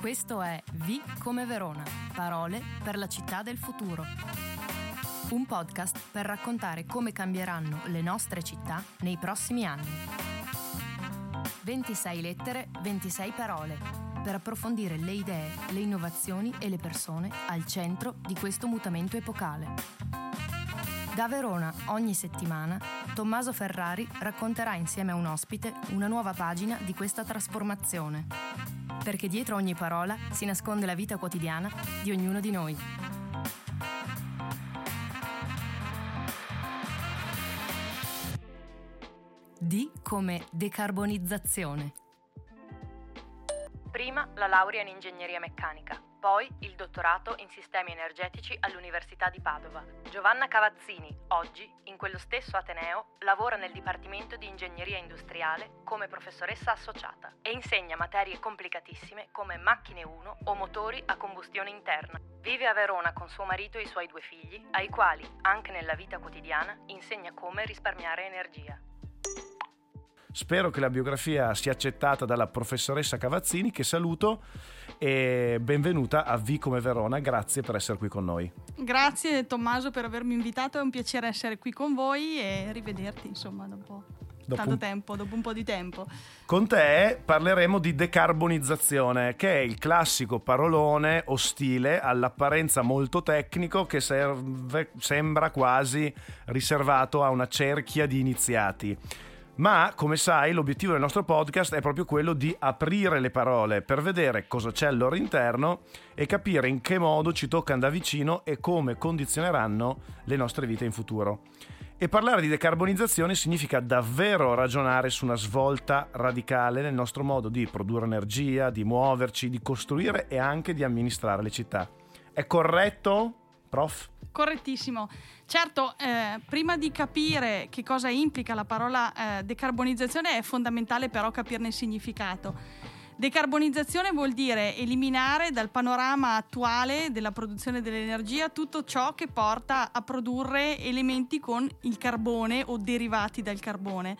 Questo è V come Verona, parole per la città del futuro. Un podcast per raccontare come cambieranno le nostre città nei prossimi anni. 26 lettere, 26 parole, per approfondire le idee, le innovazioni e le persone al centro di questo mutamento epocale. Da Verona ogni settimana Tommaso Ferrari racconterà insieme a un ospite una nuova pagina di questa trasformazione perché dietro ogni parola si nasconde la vita quotidiana di ognuno di noi. D come decarbonizzazione. Prima la laurea in ingegneria meccanica, poi il dottorato in sistemi energetici all'Università di Padova. Giovanna Cavazzini, oggi, in quello stesso Ateneo, lavora nel Dipartimento di Ingegneria Industriale come professoressa associata e insegna materie complicatissime come macchine 1 o motori a combustione interna. Vive a Verona con suo marito e i suoi due figli, ai quali, anche nella vita quotidiana, insegna come risparmiare energia. Spero che la biografia sia accettata dalla professoressa Cavazzini, che saluto e benvenuta a V come Verona, grazie per essere qui con noi. Grazie Tommaso per avermi invitato, è un piacere essere qui con voi e rivederti insomma da un po'. Dopo tanto un... tempo, dopo un po' di tempo. Con te parleremo di decarbonizzazione, che è il classico parolone ostile all'apparenza molto tecnico che serve, sembra quasi riservato a una cerchia di iniziati. Ma, come sai, l'obiettivo del nostro podcast è proprio quello di aprire le parole per vedere cosa c'è al loro interno e capire in che modo ci toccano da vicino e come condizioneranno le nostre vite in futuro. E parlare di decarbonizzazione significa davvero ragionare su una svolta radicale nel nostro modo di produrre energia, di muoverci, di costruire e anche di amministrare le città. È corretto, prof? Correttissimo. Certo, eh, prima di capire che cosa implica la parola eh, decarbonizzazione è fondamentale però capirne il significato. Decarbonizzazione vuol dire eliminare dal panorama attuale della produzione dell'energia tutto ciò che porta a produrre elementi con il carbone o derivati dal carbone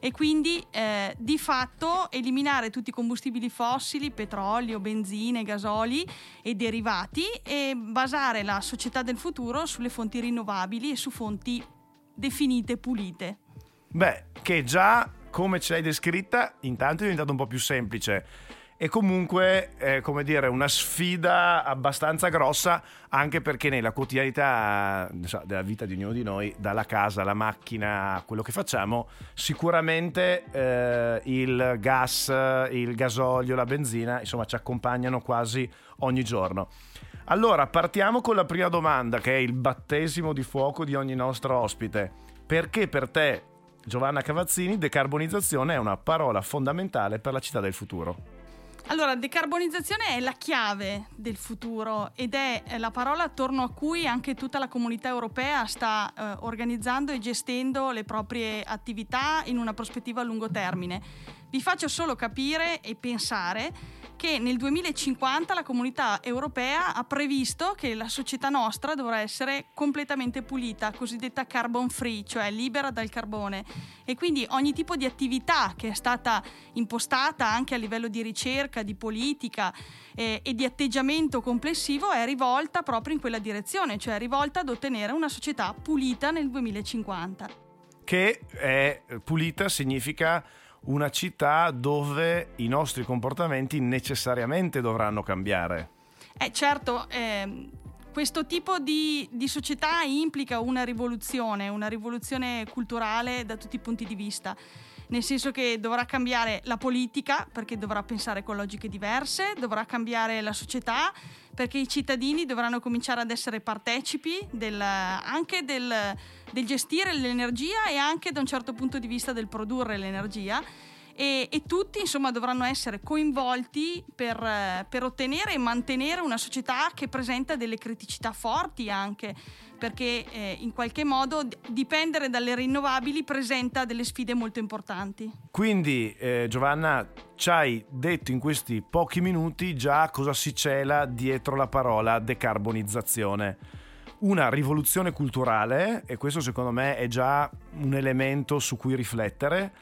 e quindi eh, di fatto eliminare tutti i combustibili fossili, petrolio, benzine, gasoli e derivati e basare la società del futuro sulle fonti rinnovabili e su fonti definite pulite. Beh, che già come ce l'hai descritta, intanto è diventato un po' più semplice e comunque è come dire una sfida abbastanza grossa anche perché nella quotidianità della vita di ognuno di noi dalla casa alla macchina quello che facciamo sicuramente eh, il gas il gasolio la benzina insomma ci accompagnano quasi ogni giorno. Allora partiamo con la prima domanda che è il battesimo di fuoco di ogni nostro ospite. Perché per te Giovanna Cavazzini decarbonizzazione è una parola fondamentale per la città del futuro allora, decarbonizzazione è la chiave del futuro ed è la parola attorno a cui anche tutta la comunità europea sta eh, organizzando e gestendo le proprie attività in una prospettiva a lungo termine. Vi faccio solo capire e pensare che nel 2050 la comunità europea ha previsto che la società nostra dovrà essere completamente pulita, cosiddetta carbon free, cioè libera dal carbone. E quindi ogni tipo di attività che è stata impostata anche a livello di ricerca, di politica eh, e di atteggiamento complessivo è rivolta proprio in quella direzione, cioè rivolta ad ottenere una società pulita nel 2050. Che è pulita significa una città dove i nostri comportamenti necessariamente dovranno cambiare. Eh, certo, eh, questo tipo di, di, società implica una rivoluzione, una rivoluzione culturale da tutti i punti di vista nel senso che dovrà cambiare la politica perché dovrà pensare con logiche diverse, dovrà cambiare la società perché i cittadini dovranno cominciare ad essere partecipi del, anche del, del gestire l'energia e anche da un certo punto di vista del produrre l'energia e, e tutti insomma dovranno essere coinvolti per, per, ottenere e mantenere una società che presenta delle criticità forti anche perché eh, in qualche modo dipendere dalle rinnovabili presenta delle sfide molto importanti. Quindi eh, Giovanna ci hai detto in questi pochi minuti già cosa si cela dietro la parola decarbonizzazione una rivoluzione culturale e questo secondo me è già un elemento su cui riflettere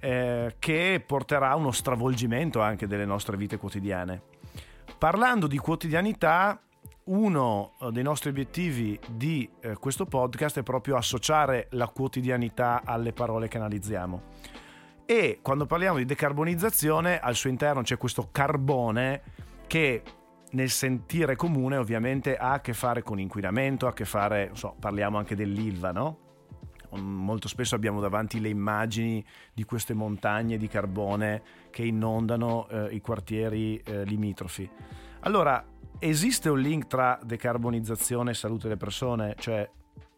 eh, che porterà a uno stravolgimento anche delle nostre vite quotidiane. Parlando di quotidianità, uno eh, dei nostri obiettivi di eh, questo podcast è proprio associare la quotidianità alle parole che analizziamo. E quando parliamo di decarbonizzazione, al suo interno c'è questo carbone che nel sentire comune ovviamente ha a che fare con inquinamento, ha a che fare, so, parliamo anche dell'ILVA, no? Molto spesso abbiamo davanti le immagini di queste montagne di carbone che inondano eh, i quartieri eh, limitrofi. Allora, esiste un link tra decarbonizzazione e salute delle persone? Cioè,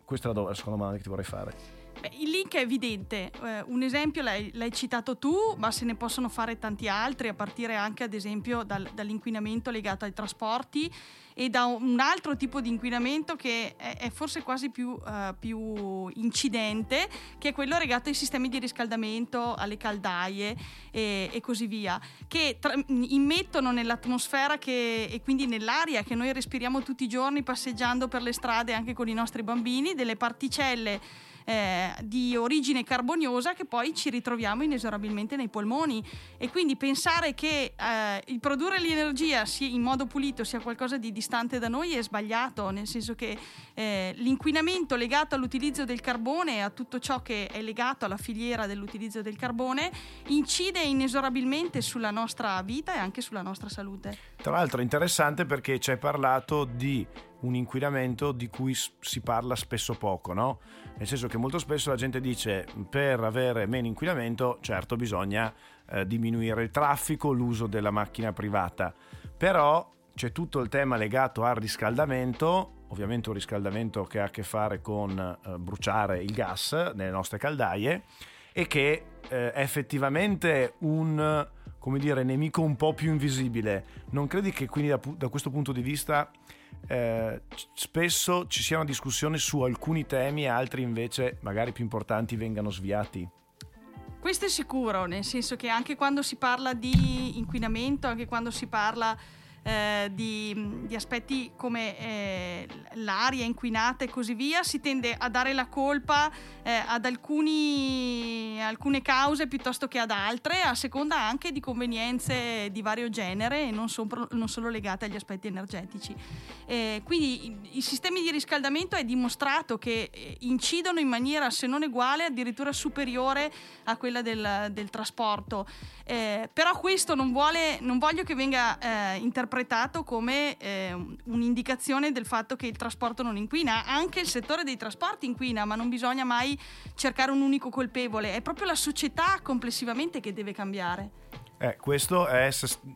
questa è la domanda che ti vorrei fare. Il link è evidente, eh, un esempio l'hai, l'hai, citato tu, ma se ne possono fare tanti altri, a partire anche ad esempio dal, dall'inquinamento legato ai trasporti e da un altro tipo di inquinamento che è, è forse quasi più, uh, più, incidente, che è quello legato ai sistemi di riscaldamento, alle caldaie e, e così via, che tra, immettono nell'atmosfera che, e quindi nell'aria che noi respiriamo tutti i giorni passeggiando per le strade anche con i nostri bambini delle particelle eh, di origine carboniosa che poi ci ritroviamo inesorabilmente nei polmoni e quindi pensare che eh, il produrre l'energia in modo pulito sia qualcosa di distante da noi è sbagliato, nel senso che eh, l'inquinamento legato all'utilizzo del carbone e a tutto ciò che è legato alla filiera dell'utilizzo del carbone incide inesorabilmente sulla nostra vita e anche sulla nostra salute. Tra l'altro è interessante perché ci hai parlato di un inquinamento di cui si parla spesso poco, no? Nel senso che molto spesso la gente dice per avere meno inquinamento, certo bisogna eh, diminuire il traffico, l'uso della macchina privata, però c'è tutto il tema legato al riscaldamento, ovviamente un riscaldamento che ha a che fare con eh, bruciare il gas nelle nostre caldaie e che eh, è effettivamente un come dire, nemico un po' più invisibile. Non credi che quindi da, da questo punto di vista eh, spesso ci sia una discussione su alcuni temi e altri invece magari più importanti vengano sviati? Questo è sicuro, nel senso che anche quando si parla di inquinamento, anche quando si parla eh, di, di, aspetti come eh, l'aria inquinata e così via, si tende a dare la colpa eh, ad alcuni, alcune cause piuttosto che ad altre, a seconda anche di convenienze di vario genere e non, so, non solo legate agli aspetti energetici. quindi i, i, sistemi di riscaldamento è dimostrato che eh, incidono in maniera se non uguale, addirittura superiore a quella del, del trasporto. Eh, però questo non, vuole, non voglio che venga eh, interpretato interpretato come eh, un'indicazione del fatto che il trasporto non inquina. Anche il settore dei trasporti inquina, ma non bisogna mai cercare un unico colpevole. È proprio la società complessivamente che deve cambiare. Eh, questa è,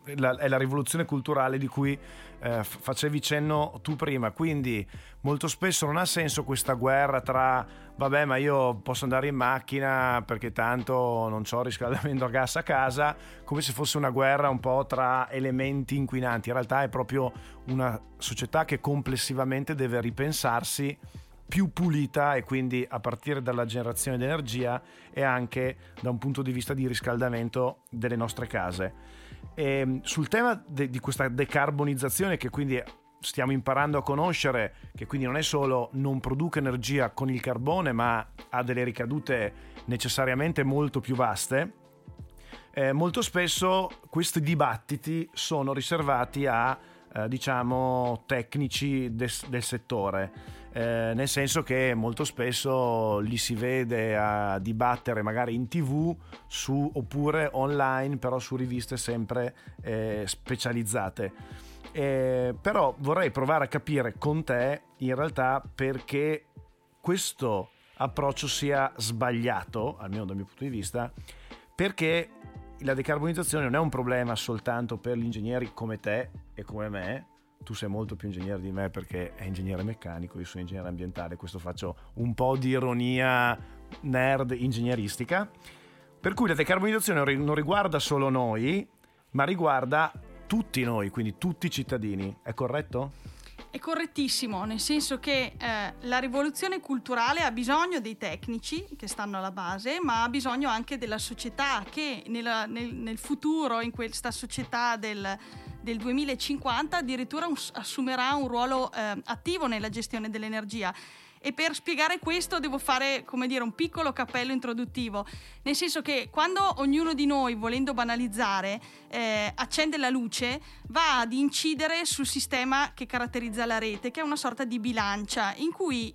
è la rivoluzione culturale di cui eh, facevi cenno tu prima, quindi molto spesso non ha senso questa guerra tra vabbè ma io posso andare in macchina perché tanto non ho riscaldamento a gas a casa, come se fosse una guerra un po' tra elementi inquinanti, in realtà è proprio una società che complessivamente deve ripensarsi più pulita e quindi a partire dalla generazione di energia e anche da un punto di vista di riscaldamento delle nostre case. E ehm, sul tema de- di questa decarbonizzazione che quindi stiamo imparando a conoscere, che quindi non è solo non produca energia con il carbone, ma ha delle ricadute necessariamente molto più vaste, eh, molto spesso questi dibattiti sono riservati a eh, diciamo tecnici des- del settore eh, nel senso che molto spesso li si vede a dibattere magari in tv su, oppure online, però su riviste sempre eh, specializzate. Eh, però vorrei provare a capire con te in realtà perché questo approccio sia sbagliato, almeno dal mio punto di vista, perché la decarbonizzazione non è un problema soltanto per gli ingegneri come te e come me, tu sei molto più ingegnere di me perché è ingegnere meccanico, io sono ingegnere ambientale, questo faccio un po' di ironia nerd ingegneristica. Per cui la decarbonizzazione non riguarda solo noi, ma riguarda tutti noi, quindi tutti i cittadini, è corretto? È correttissimo, nel senso che eh, la rivoluzione culturale ha bisogno dei tecnici che stanno alla base, ma ha bisogno anche della società che nella, nel, nel futuro, in questa società del, del 2050 addirittura un, assumerà un ruolo eh, attivo nella gestione dell'energia. E per spiegare questo devo fare, come dire, un piccolo cappello introduttivo, nel senso che quando ognuno di noi, volendo banalizzare, eh, accende la luce, va ad incidere sul sistema che caratterizza la rete, che è una sorta di bilancia, in cui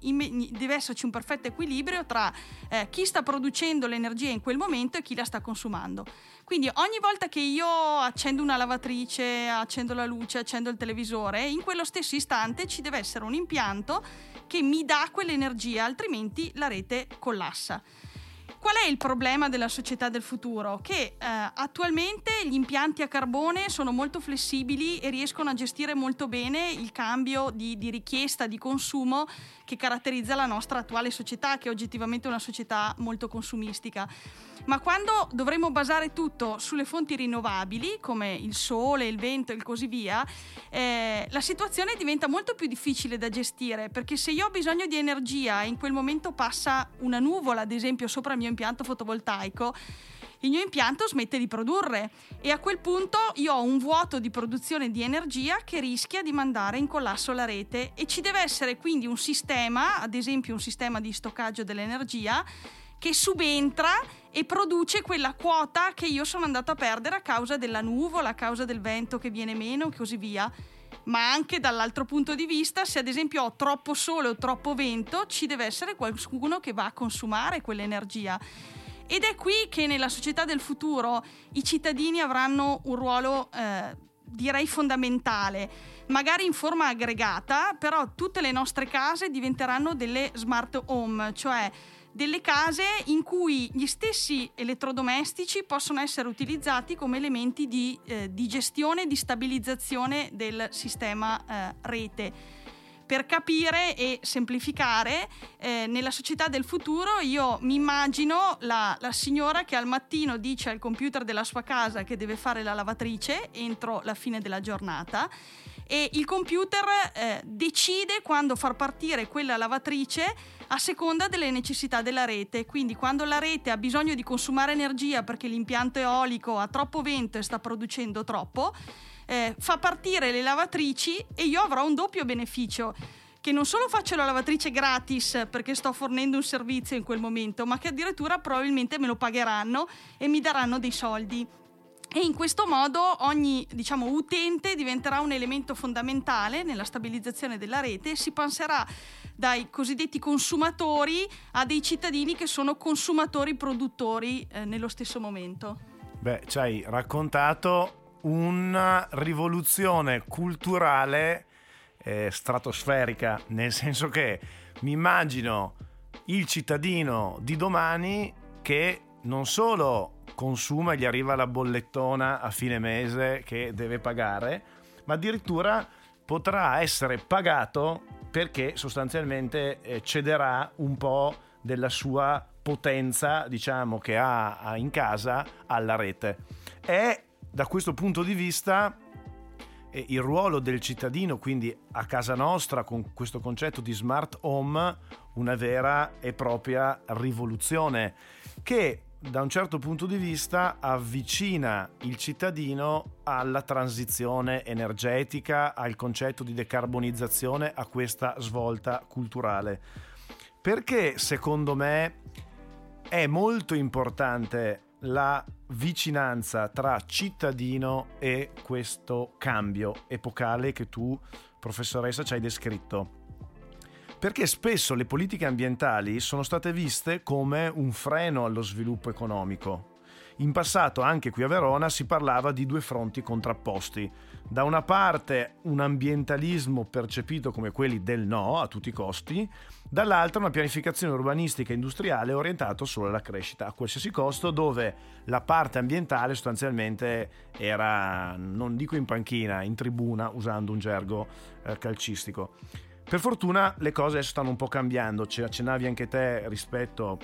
deve esserci un perfetto equilibrio tra eh, chi sta producendo l'energia in quel momento e chi la sta consumando. Quindi ogni volta che io accendo una lavatrice, accendo la luce, accendo il televisore, in quello stesso istante ci deve essere un impianto che mi dà quell'energia, altrimenti la rete collassa. Qual è il problema della società del futuro? Che eh, attualmente gli impianti a carbone sono molto flessibili e riescono a gestire molto bene il cambio di, di richiesta, di consumo che caratterizza la nostra attuale società, che è oggettivamente una società molto consumistica. Ma quando dovremo basare tutto sulle fonti rinnovabili, come il sole, il vento e così via, eh, la situazione diventa molto più difficile da gestire, perché se io ho bisogno di energia e in quel momento passa una nuvola, ad esempio, sopra il mio impianto fotovoltaico, il mio impianto smette di produrre e a quel punto io ho un vuoto di produzione di energia che rischia di mandare in collasso la rete e ci deve essere quindi un sistema, ad esempio un sistema di stoccaggio dell'energia, che subentra e produce quella quota che io sono andato a perdere a causa della nuvola, a causa del vento che viene meno e così via. Ma anche dall'altro punto di vista, se ad esempio ho troppo sole o troppo vento, ci deve essere qualcuno che va a consumare quell'energia. Ed è qui che nella società del futuro i cittadini avranno un ruolo, eh, direi, fondamentale. Magari in forma aggregata, però tutte le nostre case diventeranno delle smart home, cioè delle case in cui gli stessi elettrodomestici possono essere utilizzati come elementi di, eh, di gestione e di stabilizzazione del sistema eh, rete. Per capire e semplificare, eh, nella società del futuro io mi immagino la, la, signora che al mattino dice al computer della sua casa che deve fare la lavatrice entro la fine della giornata e il computer eh, decide quando far partire quella lavatrice a seconda delle necessità della rete. Quindi quando la rete ha bisogno di consumare energia perché l'impianto eolico ha troppo vento e sta producendo troppo, eh, fa partire le lavatrici e io avrò un doppio beneficio che non solo faccio la lavatrice gratis perché sto fornendo un servizio in quel momento, ma che addirittura probabilmente me lo pagheranno e mi daranno dei soldi. E in questo modo ogni diciamo, utente diventerà un elemento fondamentale nella stabilizzazione della rete e si passerà dai cosiddetti consumatori a dei cittadini che sono consumatori produttori eh, nello stesso momento. Beh, ci hai raccontato una rivoluzione culturale eh, stratosferica, nel senso che mi immagino il cittadino di domani che non solo consuma e gli arriva la bollettona a fine mese che deve pagare, ma addirittura potrà essere pagato perché sostanzialmente eh, cederà un po' della sua potenza, diciamo, che ha in casa alla rete. È da questo punto di vista eh, il ruolo del cittadino, quindi a casa nostra, con questo concetto di smart home, una vera e propria rivoluzione che da un certo punto di vista avvicina il cittadino alla transizione energetica, al concetto di decarbonizzazione, a questa svolta culturale. Perché secondo me è molto importante la vicinanza tra cittadino e questo cambio epocale che tu, professoressa, ci hai descritto perché spesso le politiche ambientali sono state viste come un freno allo sviluppo economico. In passato, anche qui a Verona, si parlava di due fronti contrapposti. Da una parte un ambientalismo percepito come quelli del no a tutti i costi, dall'altra una pianificazione urbanistica e industriale orientata solo alla crescita a qualsiasi costo, dove la parte ambientale sostanzialmente era, non dico in panchina, in tribuna, usando un gergo eh, calcistico. Per fortuna le cose adesso stanno un po' cambiando, ci accennavi anche te rispetto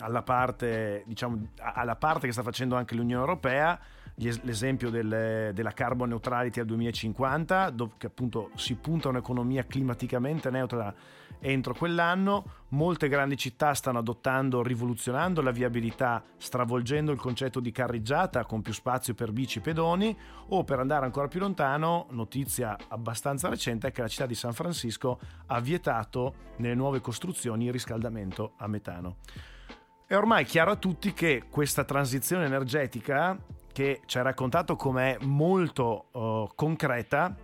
alla parte, diciamo, alla parte che sta facendo anche l'Unione Europea, l'esempio del, della carbon neutrality al 2050, dove appunto si punta a un'economia climaticamente neutra entro quell'anno. Molte grandi città stanno adottando, rivoluzionando la viabilità, stravolgendo il concetto di carreggiata con più spazio per bici e pedoni o per andare ancora più lontano, notizia abbastanza recente è che la città di San Francisco ha vietato nelle nuove costruzioni il riscaldamento a metano. È ormai chiaro a tutti che questa transizione energetica, che ci ha raccontato come molto uh, concreta,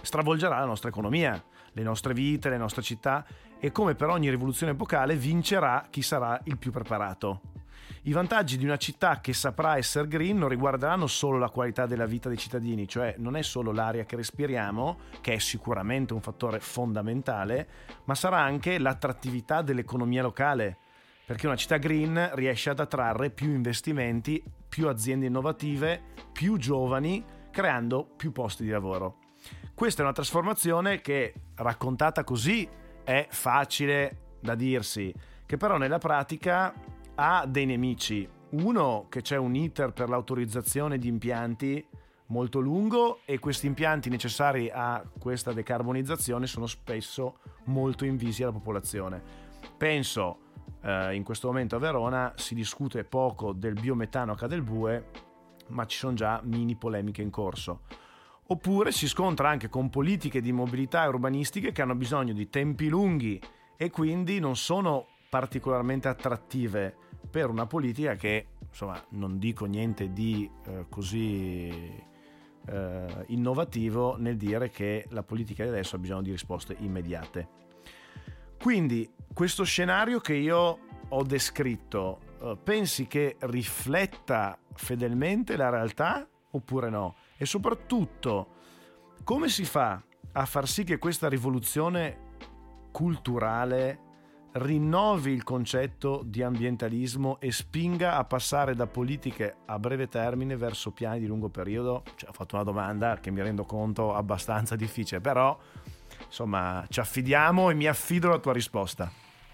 stravolgerà la nostra economia, le nostre vite, le nostre città e come per ogni rivoluzione epocale vincerà chi sarà il più preparato. I vantaggi di una città che saprà essere green non riguarderanno solo la qualità della vita dei cittadini, cioè non è solo l'aria che respiriamo, che è sicuramente un fattore fondamentale, ma sarà anche l'attrattività dell'economia locale, perché una città green riesce ad attrarre più investimenti, più aziende innovative, più giovani, creando più posti di lavoro. Questa è una trasformazione che raccontata così è facile da dirsi, che però nella pratica ha dei nemici. Uno, che c'è un iter per l'autorizzazione di impianti molto lungo e questi impianti necessari a questa decarbonizzazione sono spesso molto invisi alla popolazione. Penso eh, in questo momento a Verona si discute poco del biometano a Cadelbue, ma ci sono già mini polemiche in corso oppure si scontra anche con politiche di mobilità urbanistiche che hanno bisogno di tempi lunghi e quindi non sono particolarmente attrattive per una politica che, insomma, non dico niente di eh, così eh, innovativo nel dire che la politica di adesso ha bisogno di risposte immediate. Quindi questo scenario che io ho descritto, eh, pensi che rifletta fedelmente la realtà oppure no? E soprattutto, come si fa a far sì che questa rivoluzione culturale rinnovi il concetto di ambientalismo e spinga a passare da politiche a breve termine verso piani di lungo periodo? Cioè, ho fatto una domanda che mi rendo conto abbastanza difficile, però insomma ci affidiamo e mi affido alla tua risposta.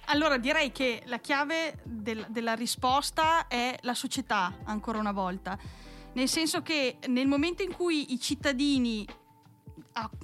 Allora direi che la chiave del, della risposta è la società, ancora una volta nel senso che nel momento in cui i cittadini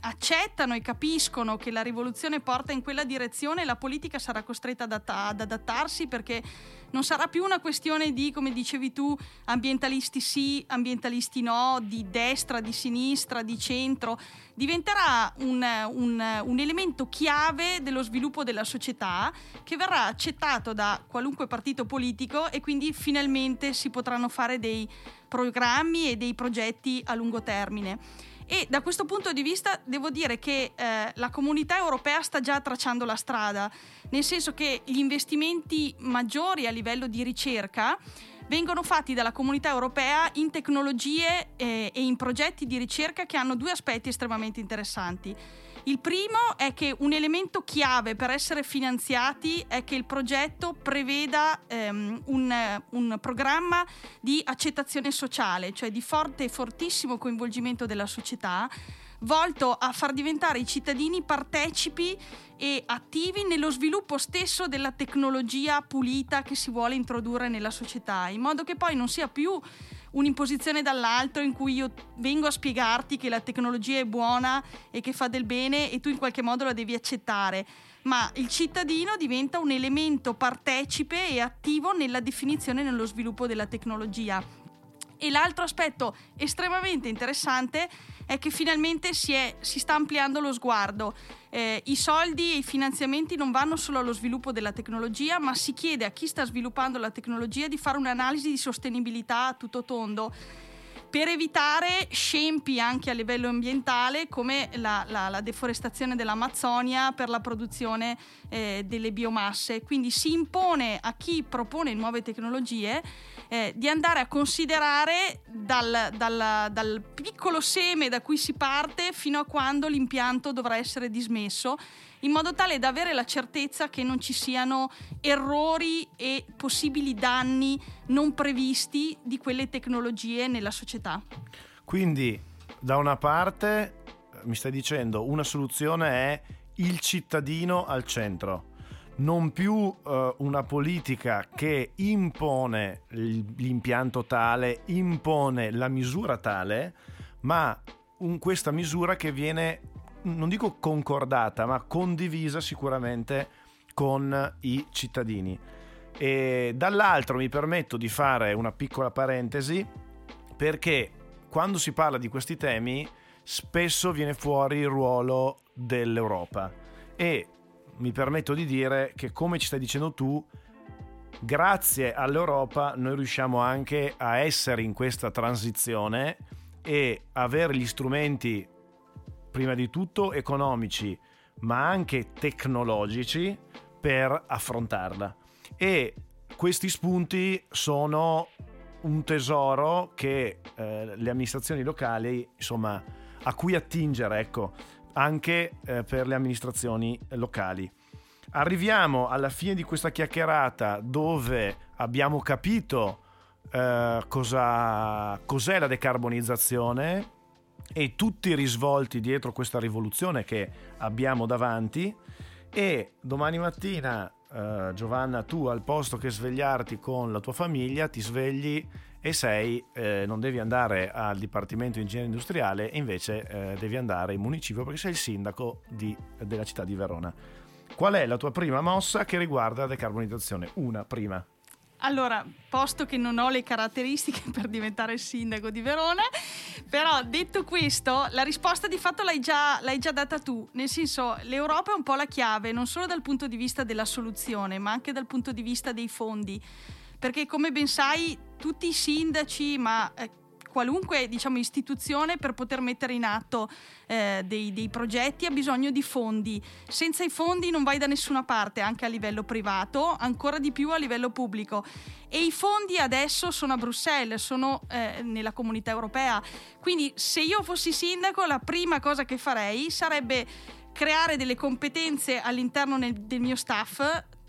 accettano e capiscono che la rivoluzione porta in quella direzione, la politica sarà costretta ad, ad, adattarsi perché non sarà più una questione di, come dicevi tu, ambientalisti sì, ambientalisti no, di destra, di sinistra, di centro. Diventerà un, un, un elemento chiave dello sviluppo della società che verrà accettato da qualunque partito politico e quindi finalmente si potranno fare dei programmi e dei progetti a lungo termine. E da questo punto di vista devo dire che eh, la comunità europea sta già tracciando la strada, nel senso che gli investimenti maggiori a livello di ricerca vengono fatti dalla comunità europea in tecnologie eh, e in progetti di ricerca che hanno due aspetti estremamente interessanti. Il primo è che un elemento chiave per essere finanziati è che il progetto preveda ehm, un, un, programma di accettazione sociale, cioè di forte e fortissimo coinvolgimento della società, volto a far diventare i cittadini partecipi e attivi nello sviluppo stesso della tecnologia pulita che si vuole introdurre nella società, in modo che poi non sia più un'imposizione dall'alto in cui io vengo a spiegarti che la tecnologia è buona e che fa del bene e tu in qualche modo la devi accettare, ma il cittadino diventa un elemento partecipe e attivo nella definizione e nello sviluppo della tecnologia. E l'altro aspetto estremamente interessante è che finalmente si, è, si sta ampliando lo sguardo. Eh, I soldi e i finanziamenti non vanno solo allo sviluppo della tecnologia, ma si chiede a chi sta sviluppando la tecnologia di fare un'analisi di sostenibilità a tutto tondo per evitare scempi anche a livello ambientale come la, la, la deforestazione dell'Amazzonia per la produzione eh, delle biomasse. Quindi si impone a chi propone nuove tecnologie eh, di andare a considerare dal, dal, dal piccolo seme da cui si parte fino a quando l'impianto dovrà essere dismesso in modo tale da avere la certezza che non ci siano errori e possibili danni non previsti di quelle tecnologie nella società. Quindi, da una parte, mi stai dicendo, una soluzione è il cittadino al centro non più uh, una politica che impone l'impianto tale, impone la misura tale, ma un, questa misura che viene non dico concordata, ma condivisa sicuramente con i cittadini. E dall'altro mi permetto di fare una piccola parentesi perché quando si parla di questi temi spesso viene fuori il ruolo dell'Europa e mi permetto di dire che come ci stai dicendo tu grazie all'Europa noi riusciamo anche a essere in questa transizione e avere gli strumenti prima di tutto economici ma anche tecnologici per affrontarla. E questi spunti sono un tesoro che eh, le amministrazioni locali insomma a cui attingere ecco anche eh, per le amministrazioni locali. Arriviamo alla fine di questa chiacchierata dove abbiamo capito eh, cosa, cos'è la decarbonizzazione e tutti i risvolti dietro questa rivoluzione che abbiamo davanti. E domani mattina eh, Giovanna tu al posto che svegliarti con la tua famiglia ti svegli e sei, eh, non devi andare al Dipartimento di Ingegneria Industriale invece eh, devi andare in municipio perché sei il sindaco di, della città di Verona. Qual è la tua prima mossa che riguarda la decarbonizzazione? Una prima. Allora, posto che non ho le caratteristiche per diventare sindaco di Verona, però detto questo, la risposta di fatto l'hai già, l'hai già, data tu, nel senso l'Europa è un po' la chiave, non solo dal punto di vista della soluzione, ma anche dal punto di vista dei fondi, perché come ben sai tutti i sindaci, ma eh, qualunque diciamo, istituzione per poter mettere in atto eh, dei, dei, progetti ha bisogno di fondi. Senza i fondi non vai da nessuna parte, anche a livello privato, ancora di più a livello pubblico. E i fondi adesso sono a Bruxelles, sono eh, nella comunità europea. Quindi se io fossi sindaco, la prima cosa che farei sarebbe creare delle competenze all'interno del mio staff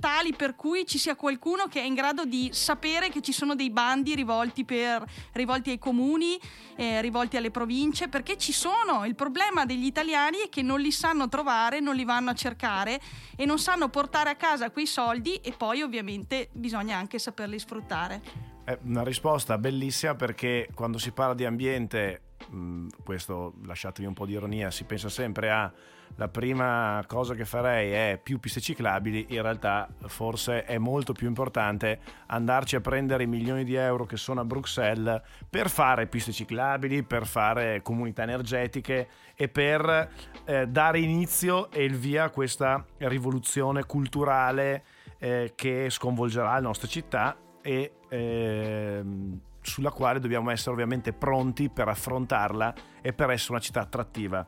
tali per cui ci sia qualcuno che è in grado di sapere che ci sono dei bandi rivolti, per, rivolti ai comuni, eh, rivolti alle province, perché ci sono. Il problema degli italiani è che non li sanno trovare, non li vanno a cercare e non sanno portare a casa quei soldi e poi ovviamente bisogna anche saperli sfruttare. È una risposta bellissima perché quando si parla di ambiente, mh, questo lasciatemi un po' di ironia, si pensa sempre a la prima cosa che farei è più piste ciclabili, in realtà forse è molto più importante andarci a prendere i milioni di euro che sono a Bruxelles per fare piste ciclabili, per fare comunità energetiche e per eh, dare inizio e il via a questa rivoluzione culturale eh, che sconvolgerà le nostre città e eh, sulla quale dobbiamo essere ovviamente pronti per affrontarla e per essere una città attrattiva.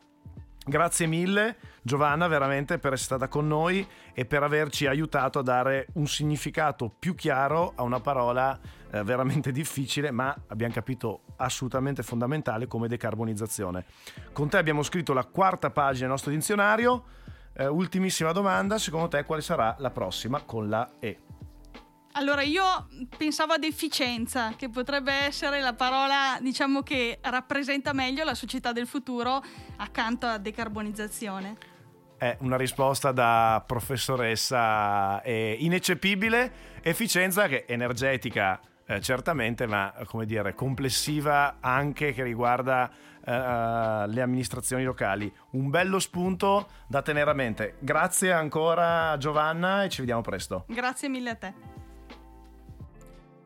Grazie mille Giovanna veramente per essere stata con noi e per averci aiutato a dare un significato più chiaro a una parola eh, veramente difficile ma abbiamo capito assolutamente fondamentale come decarbonizzazione. Con te abbiamo scritto la quarta pagina del nostro dizionario. Eh, ultimissima domanda, secondo te quale sarà la prossima con la E? Allora, io pensavo ad efficienza, che potrebbe essere la parola, diciamo, che rappresenta meglio la società del futuro accanto a decarbonizzazione. È una risposta da professoressa eh, ineccepibile, efficienza che energetica eh, certamente, ma come dire, complessiva anche che riguarda eh, le amministrazioni locali. Un bello spunto da tenere a mente. Grazie ancora Giovanna e ci vediamo presto. Grazie mille a te.